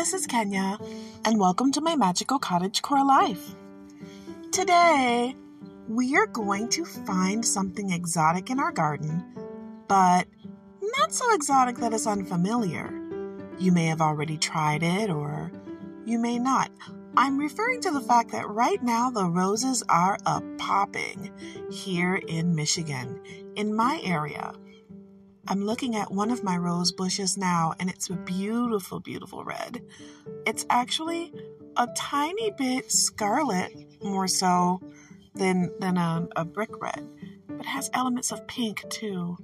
this is Kenya, and welcome to my magical cottage core life. Today, we are going to find something exotic in our garden, but not so exotic that it's unfamiliar. You may have already tried it, or you may not. I'm referring to the fact that right now the roses are a popping here in Michigan, in my area. I'm looking at one of my rose bushes now, and it's a beautiful, beautiful red. It's actually a tiny bit scarlet, more so than than a, a brick red, but has elements of pink too.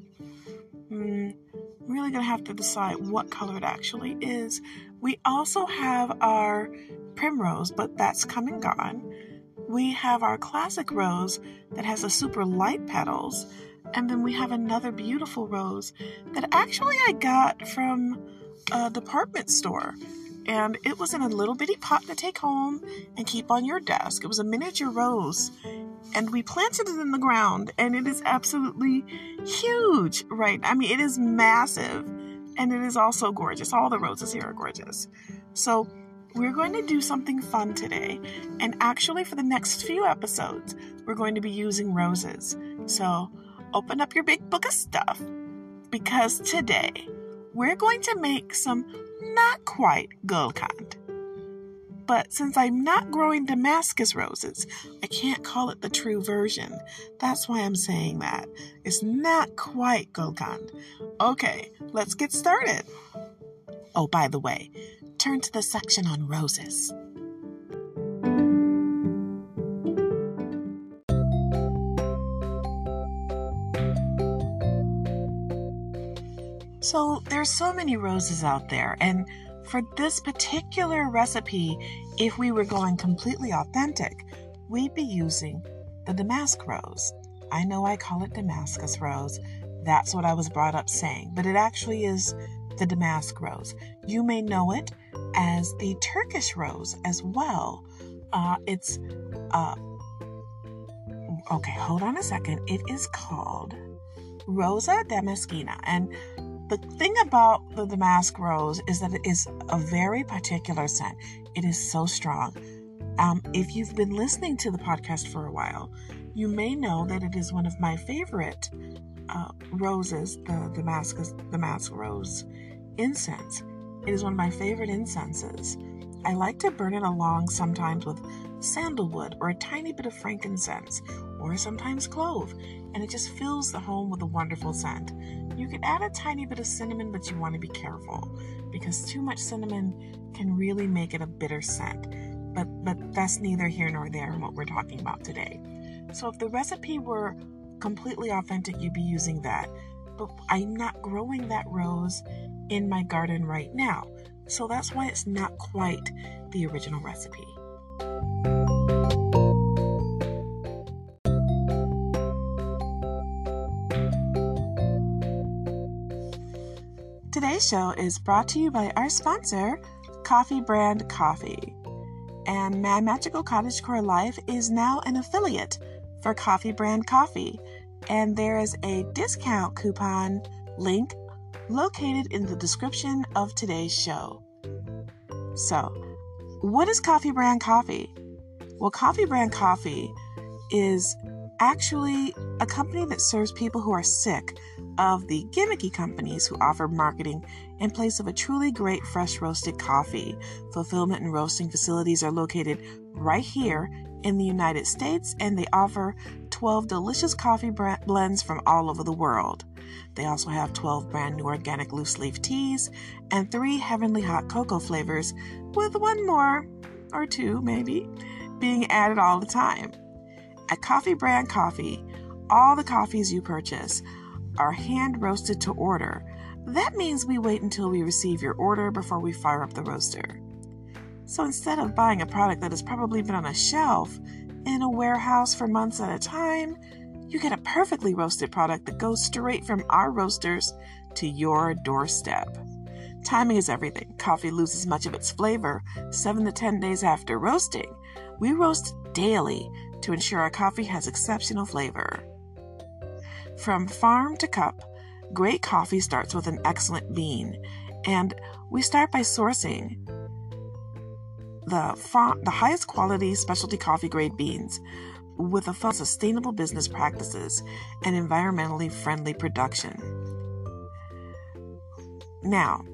Hmm, I'm really gonna have to decide what color it actually is. We also have our primrose, but that's come and gone. We have our classic rose that has a super light petals and then we have another beautiful rose that actually I got from a department store. And it was in a little bitty pot to take home and keep on your desk. It was a miniature rose. And we planted it in the ground, and it is absolutely huge, right? I mean, it is massive, and it is also gorgeous. All the roses here are gorgeous. So, we're going to do something fun today. And actually, for the next few episodes, we're going to be using roses. So, open up your big book of stuff because today we're going to make some not quite Gulkand. But since I'm not growing Damascus roses, I can't call it the true version. That's why I'm saying that. It's not quite Gulkand. Okay, let's get started. Oh, by the way, turn to the section on roses. So there's so many roses out there, and for this particular recipe, if we were going completely authentic, we'd be using the damask rose. I know I call it Damascus rose. That's what I was brought up saying, but it actually is the damask rose. You may know it as the Turkish rose as well. Uh, it's uh, okay. Hold on a second. It is called Rosa damascena, and the thing about the damask rose is that it is a very particular scent. It is so strong. Um, if you've been listening to the podcast for a while, you may know that it is one of my favorite uh, roses, the Damascus damask rose incense. It is one of my favorite incenses. I like to burn it along sometimes with sandalwood or a tiny bit of frankincense or sometimes clove, and it just fills the home with a wonderful scent. You can add a tiny bit of cinnamon, but you want to be careful because too much cinnamon can really make it a bitter scent. But but that's neither here nor there in what we're talking about today. So if the recipe were completely authentic, you'd be using that. But I'm not growing that rose in my garden right now. So that's why it's not quite the original recipe. Today's show is brought to you by our sponsor, Coffee Brand Coffee. And My Magical Cottage Core Life is now an affiliate for Coffee Brand Coffee. And there is a discount coupon link located in the description of today's show. So, what is Coffee Brand Coffee? Well, Coffee Brand Coffee is actually a company that serves people who are sick of the gimmicky companies who offer marketing in place of a truly great fresh roasted coffee. Fulfillment and roasting facilities are located right here in the United States and they offer 12 delicious coffee blends from all over the world. They also have 12 brand new organic loose leaf teas and three heavenly hot cocoa flavors, with one more, or two maybe, being added all the time. At Coffee Brand Coffee, all the coffees you purchase are hand roasted to order. That means we wait until we receive your order before we fire up the roaster. So instead of buying a product that has probably been on a shelf in a warehouse for months at a time, you get a perfectly roasted product that goes straight from our roasters to your doorstep. Timing is everything. Coffee loses much of its flavor 7 to 10 days after roasting. We roast daily to ensure our coffee has exceptional flavor. From farm to cup, great coffee starts with an excellent bean, and we start by sourcing the fa- the highest quality specialty coffee grade beans with a focus on sustainable business practices and environmentally friendly production. Now,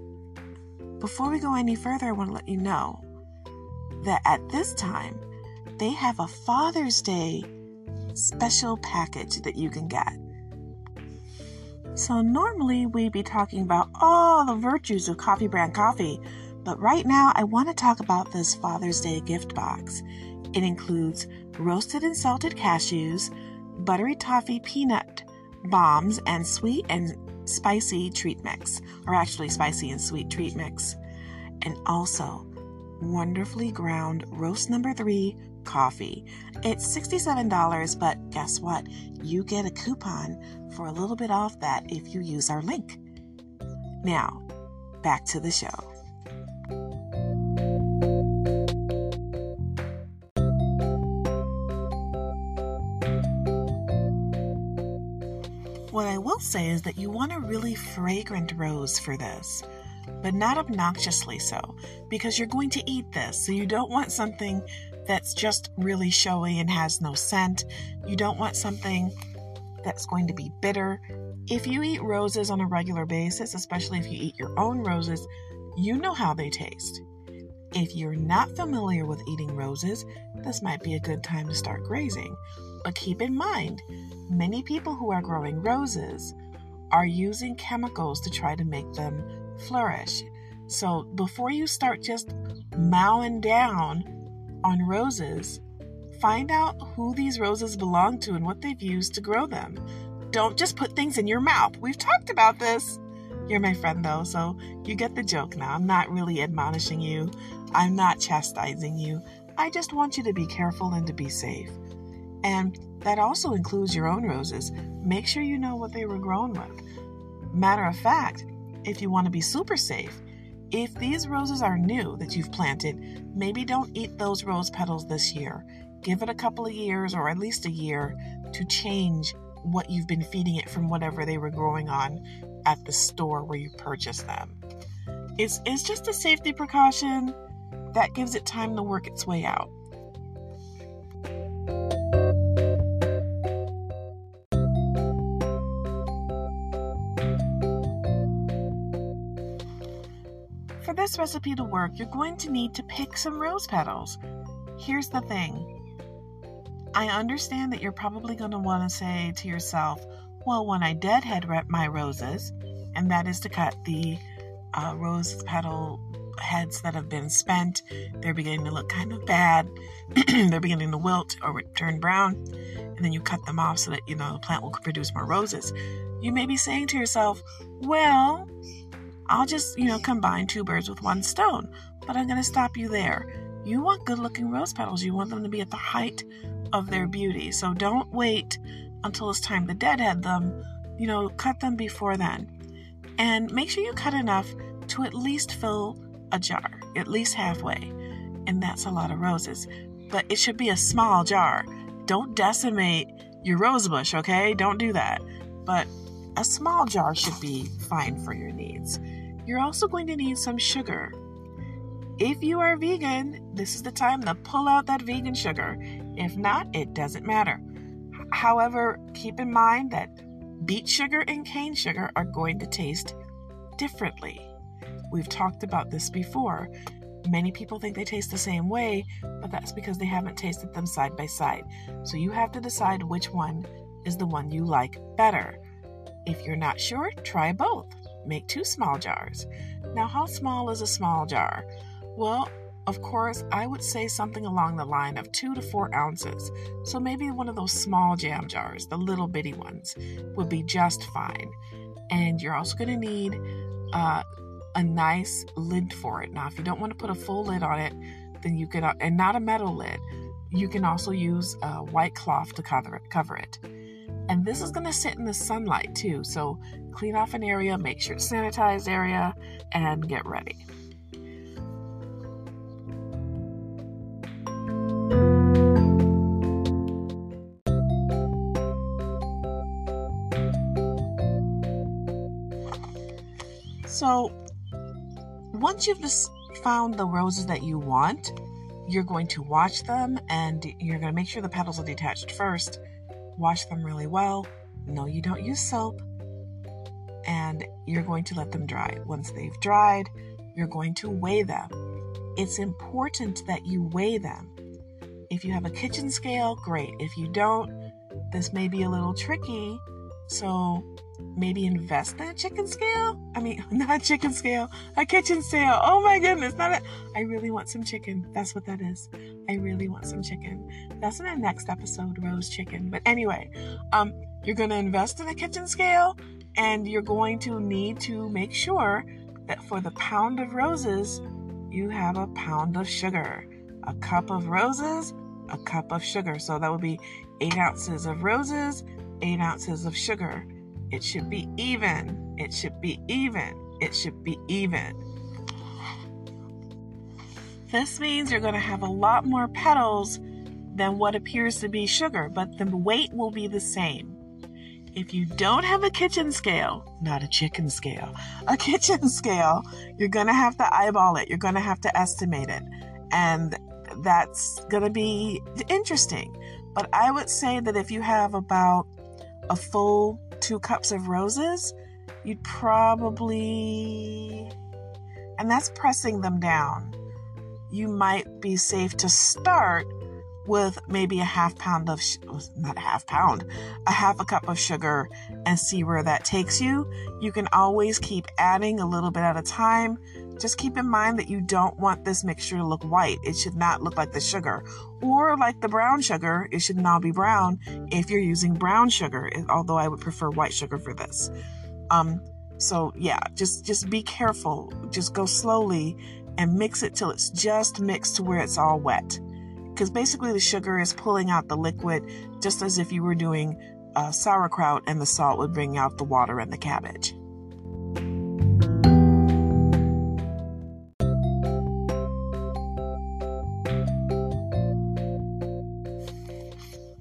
before we go any further, I want to let you know that at this time, they have a Father's Day special package that you can get. So, normally we'd be talking about all the virtues of Coffee Brand Coffee, but right now I want to talk about this Father's Day gift box. It includes roasted and salted cashews, buttery toffee peanut bombs, and sweet and spicy treat mix, or actually spicy and sweet treat mix, and also wonderfully ground roast number three coffee. It's $67, but guess what? You get a coupon for a little bit off that if you use our link. Now, back to the show. What I will say is that you want a really fragrant rose for this, but not obnoxiously so, because you're going to eat this, so you don't want something that's just really showy and has no scent. You don't want something that's going to be bitter. If you eat roses on a regular basis, especially if you eat your own roses, you know how they taste. If you're not familiar with eating roses, this might be a good time to start grazing. But keep in mind, many people who are growing roses are using chemicals to try to make them flourish. So before you start just mowing down on roses, find out who these roses belong to and what they've used to grow them. Don't just put things in your mouth. We've talked about this. You're my friend, though, so you get the joke now. I'm not really admonishing you, I'm not chastising you. I just want you to be careful and to be safe. And that also includes your own roses. Make sure you know what they were grown with. Matter of fact, if you want to be super safe, if these roses are new that you've planted, maybe don't eat those rose petals this year. Give it a couple of years or at least a year to change what you've been feeding it from whatever they were growing on at the store where you purchased them. It's, it's just a safety precaution that gives it time to work its way out. For this recipe to work, you're going to need to pick some rose petals. Here's the thing I understand that you're probably going to want to say to yourself, well, when I deadhead my roses, and that is to cut the uh, rose petal heads that have been spent, they're beginning to look kind of bad, they're beginning to wilt or turn brown, and then you cut them off so that you know the plant will produce more roses. You may be saying to yourself, well, I'll just, you know, combine two birds with one stone. But I'm going to stop you there. You want good looking rose petals. You want them to be at the height of their beauty. So don't wait until it's time to deadhead them. You know, cut them before then. And make sure you cut enough to at least fill a jar, at least halfway. And that's a lot of roses. But it should be a small jar. Don't decimate your rose bush, okay? Don't do that. But a small jar should be fine for your needs. You're also going to need some sugar. If you are vegan, this is the time to pull out that vegan sugar. If not, it doesn't matter. However, keep in mind that beet sugar and cane sugar are going to taste differently. We've talked about this before. Many people think they taste the same way, but that's because they haven't tasted them side by side. So you have to decide which one is the one you like better. If you're not sure, try both. Make two small jars. Now, how small is a small jar? Well, of course, I would say something along the line of two to four ounces. So maybe one of those small jam jars, the little bitty ones, would be just fine. And you're also going to need uh, a nice lid for it. Now, if you don't want to put a full lid on it, then you can, uh, and not a metal lid, you can also use a white cloth to cover it. Cover it. And this is going to sit in the sunlight too. So clean off an area, make sure it's sanitized area, and get ready. So once you've found the roses that you want, you're going to wash them and you're going to make sure the petals are detached first. Wash them really well. No, you don't use soap. And you're going to let them dry. Once they've dried, you're going to weigh them. It's important that you weigh them. If you have a kitchen scale, great. If you don't, this may be a little tricky. So maybe invest in a chicken scale. I mean, not a chicken scale, a kitchen scale. Oh my goodness, not a, I really want some chicken. That's what that is. I really want some chicken. That's in the next episode, rose chicken. But anyway, um, you're going to invest in a kitchen scale and you're going to need to make sure that for the pound of roses, you have a pound of sugar. A cup of roses, a cup of sugar. So that would be eight ounces of roses, eight ounces of sugar. It should be even. It should be even. It should be even. This means you're going to have a lot more petals than what appears to be sugar, but the weight will be the same. If you don't have a kitchen scale, not a chicken scale, a kitchen scale, you're going to have to eyeball it. You're going to have to estimate it. And that's going to be interesting. But I would say that if you have about a full two cups of roses, you'd probably, and that's pressing them down. You might be safe to start with maybe a half pound of, not a half pound, a half a cup of sugar and see where that takes you. You can always keep adding a little bit at a time just keep in mind that you don't want this mixture to look white. It should not look like the sugar. Or like the brown sugar, it should not be brown if you're using brown sugar, although I would prefer white sugar for this. Um, so yeah, just just be careful. Just go slowly and mix it till it's just mixed to where it's all wet. Because basically the sugar is pulling out the liquid just as if you were doing uh, sauerkraut and the salt would bring out the water and the cabbage.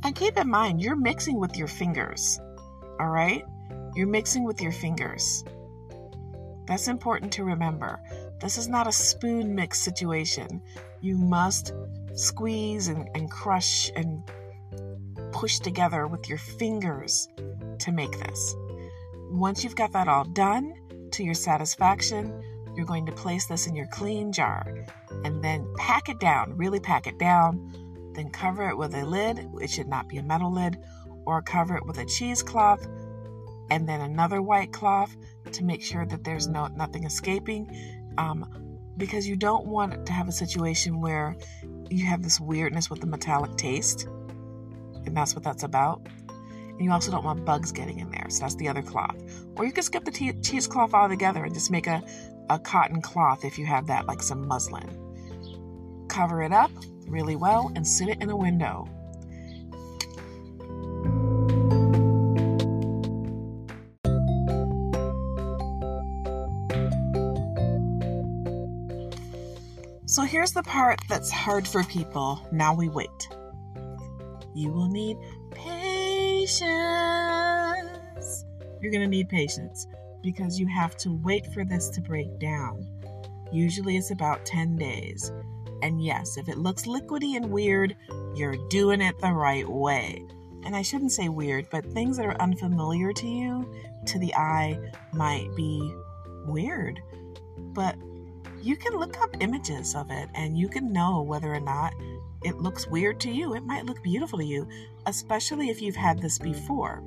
And keep in mind, you're mixing with your fingers. All right? You're mixing with your fingers. That's important to remember. This is not a spoon mix situation. You must squeeze and, and crush and push together with your fingers to make this. Once you've got that all done to your satisfaction, you're going to place this in your clean jar and then pack it down, really pack it down then cover it with a lid, it should not be a metal lid, or cover it with a cheesecloth and then another white cloth to make sure that there's no nothing escaping. Um, because you don't want to have a situation where you have this weirdness with the metallic taste, and that's what that's about. And you also don't want bugs getting in there, so that's the other cloth. Or you can skip the te- cheesecloth altogether and just make a, a cotton cloth if you have that, like some muslin. Cover it up, really well and sit it in a window. So here's the part that's hard for people. Now we wait. You will need patience. You're going to need patience because you have to wait for this to break down. Usually it's about 10 days. And yes, if it looks liquidy and weird, you're doing it the right way. And I shouldn't say weird, but things that are unfamiliar to you, to the eye, might be weird. But you can look up images of it and you can know whether or not it looks weird to you. It might look beautiful to you, especially if you've had this before.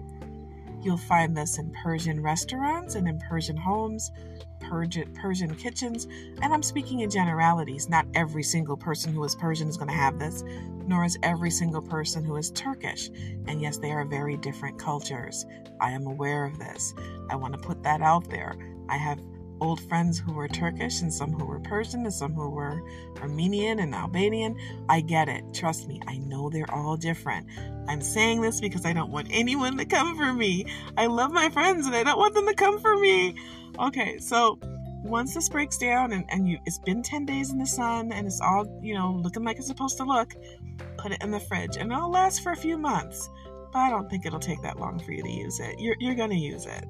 You'll find this in Persian restaurants and in Persian homes, Persian, kitchens, and I'm speaking in generalities. Not every single person who is Persian is going to have this, nor is every single person who is Turkish. And yes, they are very different cultures. I am aware of this. I want to put that out there. I have old friends who were Turkish and some who were Persian and some who were Armenian and Albanian. I get it. Trust me, I know they're all different. I'm saying this because I don't want anyone to come for me. I love my friends and I don't want them to come for me. Okay, so once this breaks down and, and you it's been 10 days in the sun and it's all, you know, looking like it's supposed to look, put it in the fridge. And it'll last for a few months. But I don't think it'll take that long for you to use it. You're, you're to use it.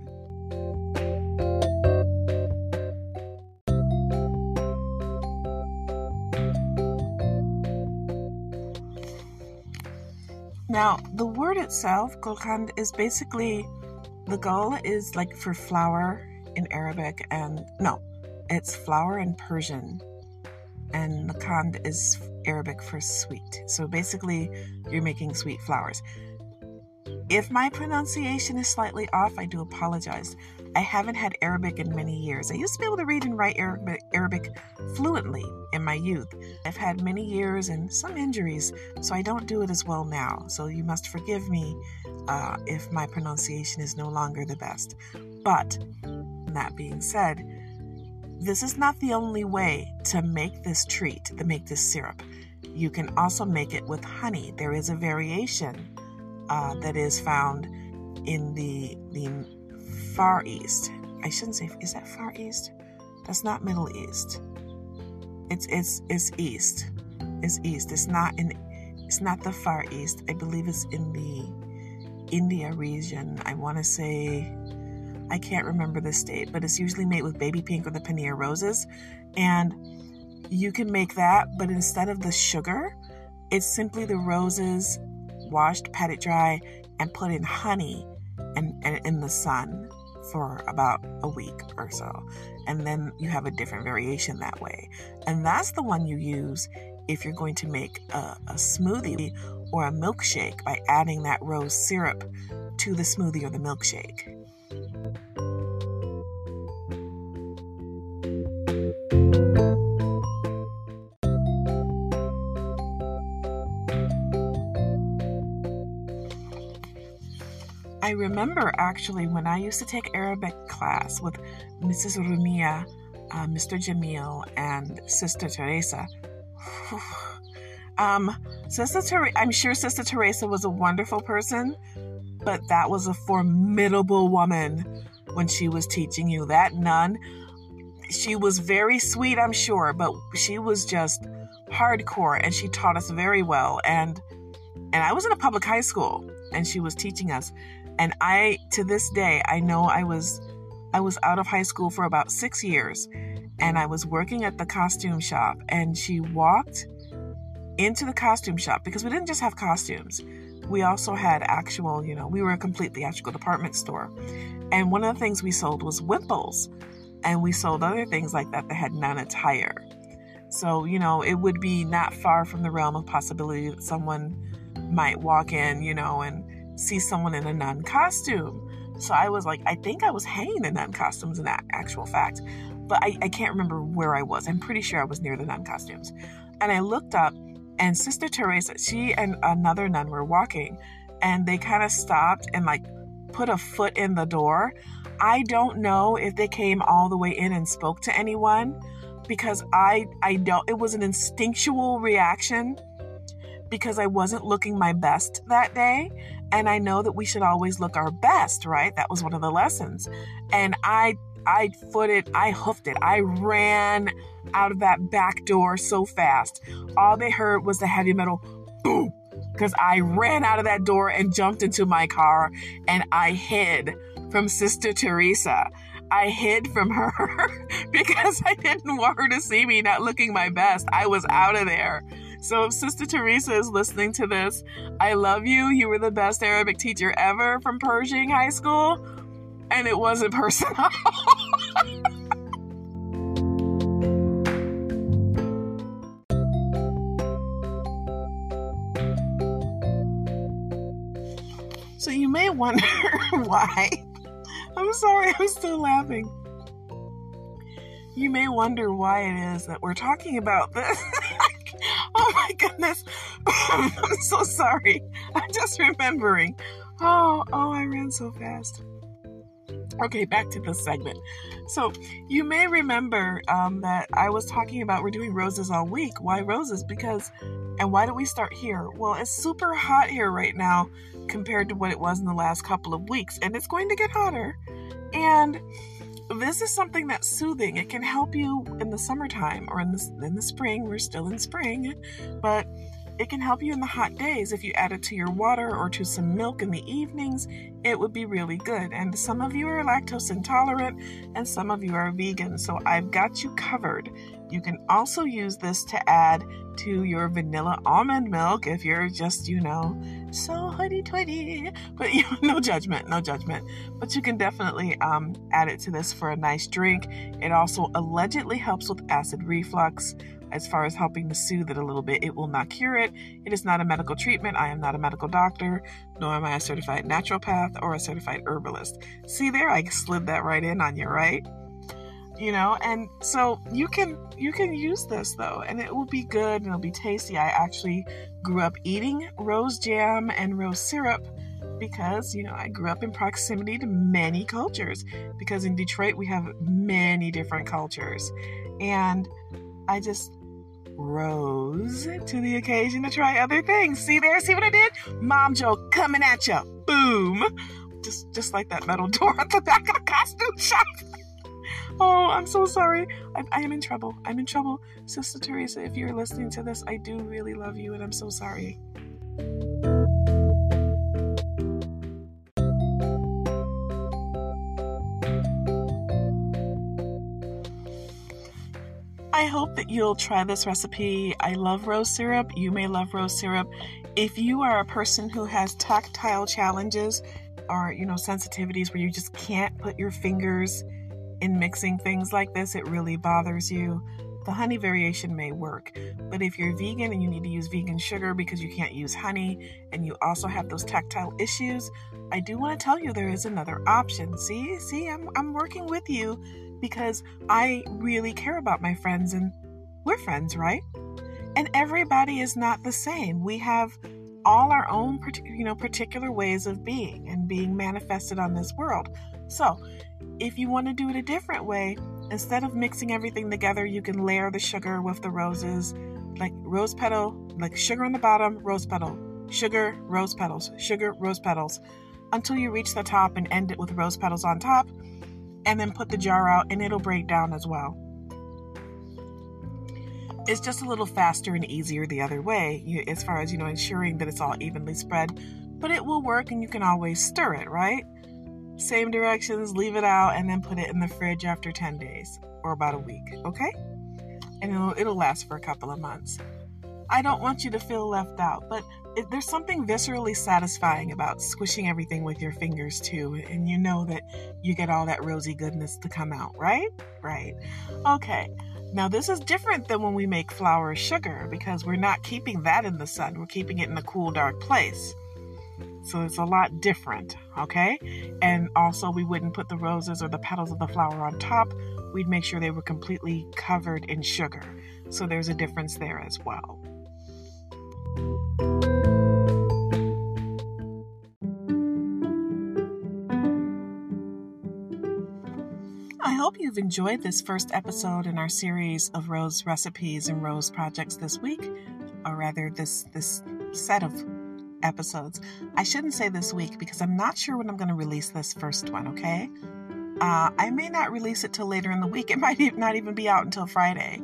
Now, the word itself, gulkand, is basically the gul is like for flower in Arabic, and no, it's flower in Persian, and makand is Arabic for sweet. So basically, you're making sweet flowers. If my pronunciation is slightly off, I do apologize. I haven't had Arabic in many years. I used to be able to read and write Arabic, fluently in my youth. I've had many years and some injuries, so I don't do it as well now. So you must forgive me uh, if my pronunciation is no longer the best. But that being said, this is not the only way to make this treat, to make this syrup. You can also make it with honey. There is a variation uh, that is found in the the Far East. I shouldn't say is that Far East? That's not Middle East. It's it's it's East. It's East. It's not in. It's not the Far East. I believe it's in the India region. I want to say. I can't remember the state, but it's usually made with baby pink or the paneer roses, and you can make that. But instead of the sugar, it's simply the roses washed, pat it dry, and put in honey and, and in the sun for about a week or so. And then you have a different variation that way. And that's the one you use if you're going to make a, a smoothie or a milkshake by adding that rose syrup to the smoothie or the milkshake. I remember actually when I used to take Arabic class with Mrs. Rumia, uh, Mr. Jamil, and Sister Teresa. um, Sister Teresa, I'm sure Sister Teresa was a wonderful person, but that was a formidable woman when she was teaching you. That nun, she was very sweet, I'm sure, but she was just hardcore and she taught us very well. And and I was in a public high school and she was teaching us and I to this day I know I was I was out of high school for about 6 years and I was working at the costume shop and she walked into the costume shop because we didn't just have costumes. We also had actual, you know, we were a complete theatrical department store. And one of the things we sold was wimples. And we sold other things like that that had nun attire. So, you know, it would be not far from the realm of possibility that someone might walk in, you know, and see someone in a nun costume. So I was like, I think I was hanging in nun costumes in that actual fact, but I, I can't remember where I was. I'm pretty sure I was near the nun costumes. And I looked up, and Sister Teresa, she and another nun were walking, and they kind of stopped and like put a foot in the door. I don't know if they came all the way in and spoke to anyone because I I don't it was an instinctual reaction because I wasn't looking my best that day and I know that we should always look our best, right? That was one of the lessons. And I I footed, I hoofed it. I ran out of that back door so fast. All they heard was the heavy metal boom because I ran out of that door and jumped into my car and I hid from Sister Teresa. I hid from her because I didn't want her to see me not looking my best. I was out of there. So if Sister Teresa is listening to this, I love you. You were the best Arabic teacher ever from Pershing High School. And it wasn't personal. so you may wonder why. I'm sorry, I'm still laughing. You may wonder why it is that we're talking about this. Oh my goodness. I'm so sorry. I'm just remembering. Oh, oh, I ran so fast. Okay, back to the segment. So, you may remember um, that I was talking about we're doing roses all week. Why roses? Because, and why do we start here? Well, it's super hot here right now compared to what it was in the last couple of weeks, and it's going to get hotter. And this is something that's soothing. It can help you in the summertime or in the, in the spring. We're still in spring, but it can help you in the hot days. If you add it to your water or to some milk in the evenings, it would be really good. And some of you are lactose intolerant and some of you are vegan, so I've got you covered. You can also use this to add to your vanilla almond milk if you're just, you know, so hoity-toity. But you know, no judgment, no judgment. But you can definitely um, add it to this for a nice drink. It also allegedly helps with acid reflux as far as helping to soothe it a little bit. It will not cure it. It is not a medical treatment. I am not a medical doctor, nor am I a certified naturopath or a certified herbalist. See there, I slid that right in on you, right? You know, and so you can you can use this though, and it will be good and it'll be tasty. I actually grew up eating rose jam and rose syrup because you know I grew up in proximity to many cultures because in Detroit we have many different cultures and I just rose to the occasion to try other things. See there? See what I did? Mom joke coming at you. Boom. Just just like that metal door at the back of the costume shop. oh, I'm so sorry. I, I am in trouble. I'm in trouble. Sister Teresa, if you're listening to this, I do really love you and I'm so sorry. I hope that you'll try this recipe. I love rose syrup. You may love rose syrup. If you are a person who has tactile challenges or, you know, sensitivities where you just can't put your fingers in mixing things like this, it really bothers you. The honey variation may work, but if you're vegan and you need to use vegan sugar because you can't use honey and you also have those tactile issues, I do want to tell you there is another option. See, see, I'm, I'm working with you because I really care about my friends and we're friends, right? And everybody is not the same. We have all our own you know particular ways of being and being manifested on this world. So, if you want to do it a different way, instead of mixing everything together, you can layer the sugar with the roses, like rose petal, like sugar on the bottom, rose petal, sugar, rose petals, sugar, rose petals, until you reach the top and end it with rose petals on top and then put the jar out and it'll break down as well. It's just a little faster and easier the other way, you, as far as you know, ensuring that it's all evenly spread. But it will work, and you can always stir it, right? Same directions, leave it out, and then put it in the fridge after 10 days or about a week, okay? And it'll, it'll last for a couple of months. I don't want you to feel left out, but there's something viscerally satisfying about squishing everything with your fingers too, and you know that you get all that rosy goodness to come out, right? Right. Okay. Now, this is different than when we make flour sugar because we're not keeping that in the sun, we're keeping it in a cool, dark place. So it's a lot different, okay? And also, we wouldn't put the roses or the petals of the flower on top. We'd make sure they were completely covered in sugar. So there's a difference there as well. I hope you've enjoyed this first episode in our series of rose recipes and rose projects this week, or rather this this set of episodes. I shouldn't say this week because I'm not sure when I'm going to release this first one, okay? Uh, I may not release it till later in the week. It might not even be out until Friday.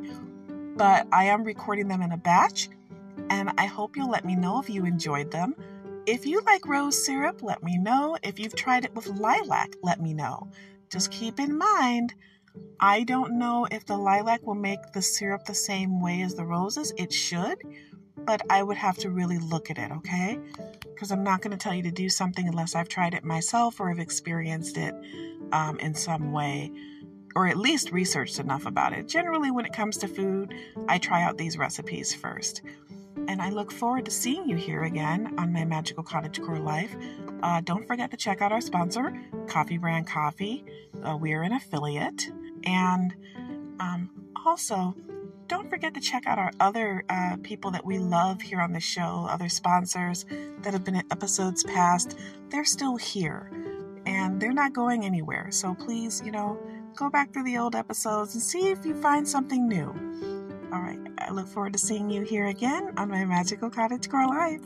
But I am recording them in a batch and I hope you'll let me know if you enjoyed them. If you like rose syrup, let me know. If you've tried it with lilac, let me know. Just keep in mind, I don't know if the lilac will make the syrup the same way as the roses. It should, but I would have to really look at it, okay? Because I'm not going to tell you to do something unless I've tried it myself or have experienced it um, in some way or at least researched enough about it. Generally, when it comes to food, I try out these recipes first and I look forward to seeing you here again on my Magical Cottage Core Life. Uh, don't forget to check out our sponsor, Coffee Brand Coffee. Uh, we're an affiliate. And um, also, don't forget to check out our other uh, people that we love here on the show, other sponsors that have been in episodes past. They're still here and they're not going anywhere. So please, you know, go back through the old episodes and see if you find something new. All right. I look forward to seeing you here again on my Magical Cottage Core Life.